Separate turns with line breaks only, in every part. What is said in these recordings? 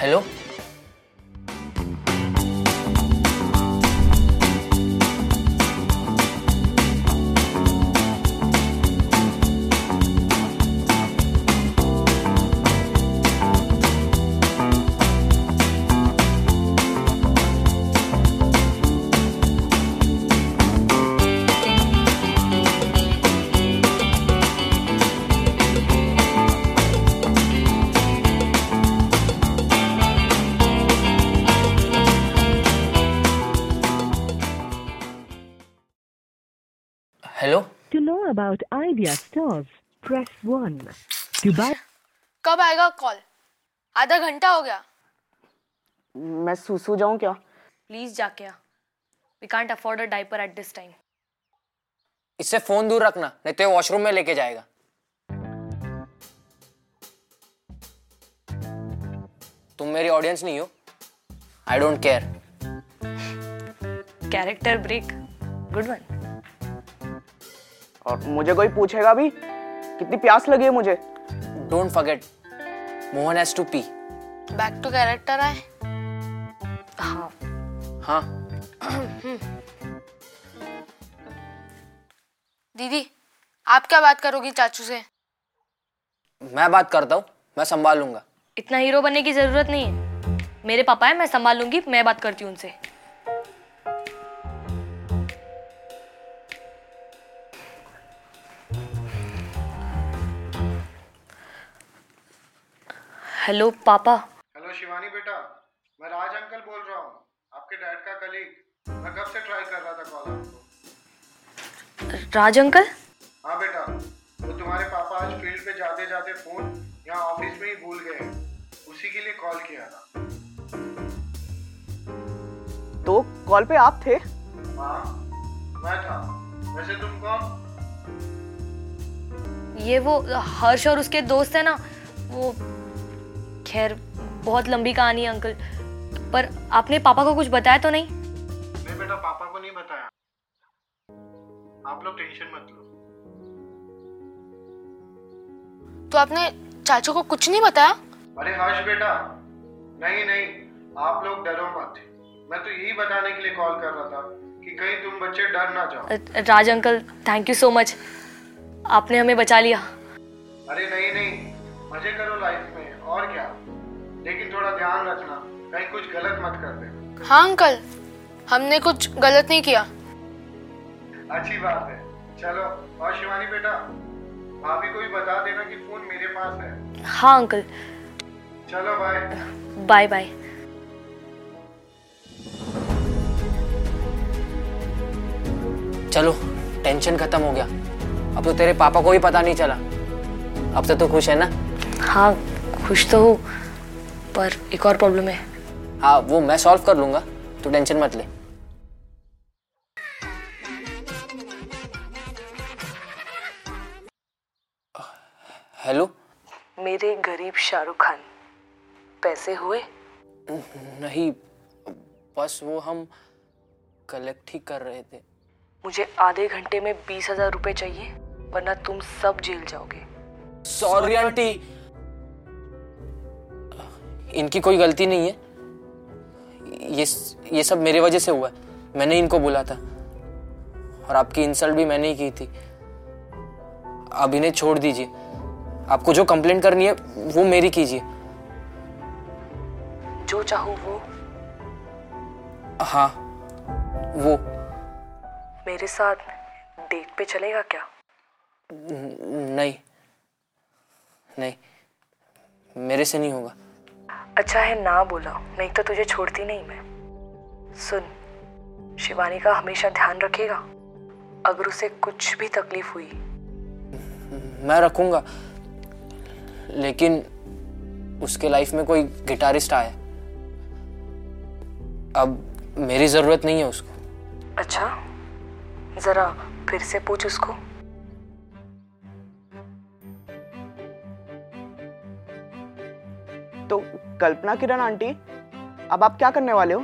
Hello
about Idea stores, press 1. To buy
कब आएगा call आधा घंटा हो गया।
मैं सूसू जाऊँ क्या?
प्लीज़ जाके आ। We can't afford a diaper at this time
इससे फ़ोन दूर रखना नहीं तो ये वॉशरूम में लेके जाएगा। तुम मेरी ऑडियंस नहीं हो। I don't care
character break good one
और मुझे कोई पूछेगा भी? कितनी प्यास लगी है मुझे।
Don't forget Mohan has to pee
back to character आए। हाँ।
हाँ।
दीदी आप क्या बात करोगी चाचू से?
मैं बात करता हूँ मैं संभालूँगा।
इतना हीरो बनने की ज़रूरत नहीं है। मेरे पापा है मैं संभाल लूँगी मैं बात करती हूँ उनसे। हेलो पापा।
हेलो शिवानी बेटा। मैं राज अंकल बोल रहा हूँ। आपके डैड का कलीग मैं कब से ट्राई कर रहा था कॉल आपको?
राज अंकल?
हाँ बेटा। वो तुम्हारे पापा आज फ़ील्ड पे जाते जाते फ़ोन यहाँ ऑफ़िस में ही भूल गए उसी के लिए कॉल किया था।
तो कॉल पे आप थे?
हाँ। मैं था। वैसे तुम कौन?
ये वो हर्ष और उसके दोस्त है ना वो खैर बहुत लंबी कहानी है अंकल पर आपने पापा को कुछ बताया तो नहीं?
नहीं बेटा पापा को नहीं बताया। आप लोग टेंशन मत लो।
तो आपने चाचू को कुछ नहीं बताया?
अरे हर्ष बेटा नहीं नहीं आप लोग डरो मत। मैं तो यही बताने के लिए कॉल कर रहा था कि कहीं तुम बच्चे डर ना जाओ।
Raj uncle thank you so much आपने हमें बचा लिया।
अरे नहीं नहीं मज़े करो लाइफ में और क्या? लेकिन थोड़ा ध्यान रखना कहीं कुछ गलत मत कर दे।
हाँ अंकल। हमने कुछ गलत नहीं किया।
अच्छी बात है। चलो और शिवानी बेटा भाभी को भी बता देना कि फ़ोन मेरे पास है।
हाँ अंकल।
चलो बाय
बाय बाय
चलो टेंशन खत्म हो गया। अब तो तेरे पापा को भी पता नहीं चला। अब तो तू खुश है ना?
हाँ खुश तो हूँ पर एक और प्रॉब्लम है।
हाँ वो मैं सॉल्व कर लूँगा। तू टेंशन मत ले। हेलो
मेरे गरीब शाहरुख खान पैसे हुए?
नहीं बस वो हम कलेक्ट ही कर रहे थे।
मुझे आधे घंटे में बीस हज़ार रुपए चाहिए वरना तुम सब जेल जाओगे।
Sorry aunty. इनकी कोई गलती नहीं है। ये ये सब मेरे वजह से हुआ है। मैंने इनको बोला था। और आपकी इंसल्ट भी मैंने ही की थी। अब इन्हें छोड़ दीजिए। आपको जो कंप्लेंट करनी है वो मेरी कीजिए।
जो चाहो वो।
हाँ वो।
मेरे साथ डेट पे चलेगा क्या?
नहीं। नहीं। मेरे से नहीं होगा।
अच्छा है ना बोला नहीं तो तुझे छोड़ती नहीं मैं। सुन शिवानी का हमेशा ध्यान रखेगा। अगर उसे कुछ भी तकलीफ़ हुई
मैं रखूँगा। लेकिन उसके लाइफ में कोई गिटारिस्ट आया अब मेरी ज़रूरत नहीं है उसको।
अच्छा जरा फिर से पूछ उसको।
तो कल्पना किरण आंटी अब आप क्या करने वाले हो?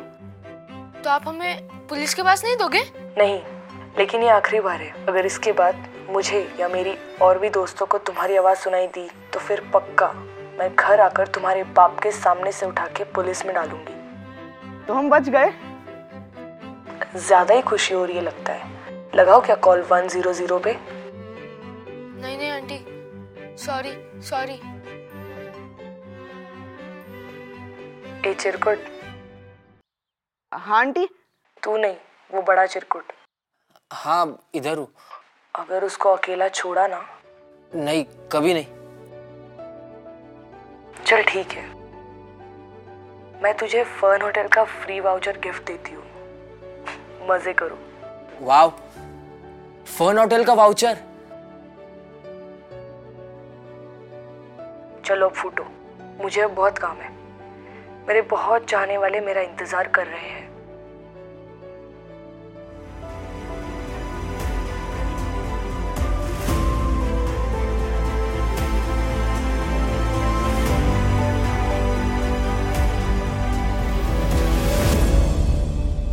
तो आप हमें पुलिस के पास नहीं दोगे?
नहीं लेकिन ये आखिरी बार है। अगर इसके बाद मुझे या मेरी और भी दोस्तों को तुम्हारी आवाज़ सुनाई दी तो फिर पक्का मैं घर आकर तुम्हारे बाप के सामने से उठा के पुलिस में डालूँगी।
तो हम बच गए।
ज़्यादा ही खुशी हो रही है लगता है। लगाओ क्या कॉल वन ज़ीरो ज़ीरो पे?
नहीं नहीं आंटी। Sorry sorry.
ए चिरकुट।
हाँ आंटी
तू नहीं वो बड़ा चिरकुट।
हाँ इधर हूँ।
अगर उसको अकेला छोड़ा ना।
नहीं कभी नहीं।
चल ठीक है। मैं तुझे फर्न होटल का फ्री वाउचर गिफ्ट देती हूँ। मज़े करो।
वाव फ़ोन होटल का वाउचर?
चलो फूटो। मुझे बहुत काम है। मेरे बहुत चाहने वाले मेरा इंतज़ार कर रहे हैं।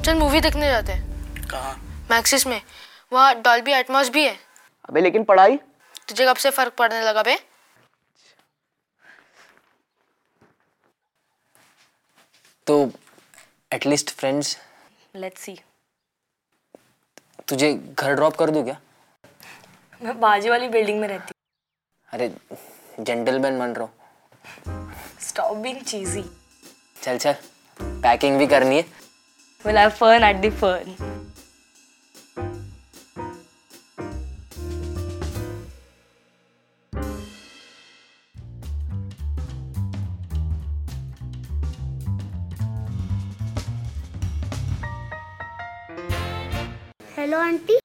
चल मूवी देखने जाते हैं।
कहाँ?
मैक्सिस में। वहाँ डॉल्बी एटमॉस भी है।
अबे लेकिन पढ़ाई?
तुझे कब से फ़र्क पड़ने लगा बे?
तो एटलीस्ट फ्रेंड्स
लेट्स सी
तुझे घर ड्रॉप कर दूँ क्या?
मैं बाजू वाली बिल्डिंग में रहती
अरे जेंटलमैन बन रहा
हूँ। स्टॉप बीइंग चीजी
चल चल पैकिंग भी करनी है।
Will have fun at the fun
hello aunty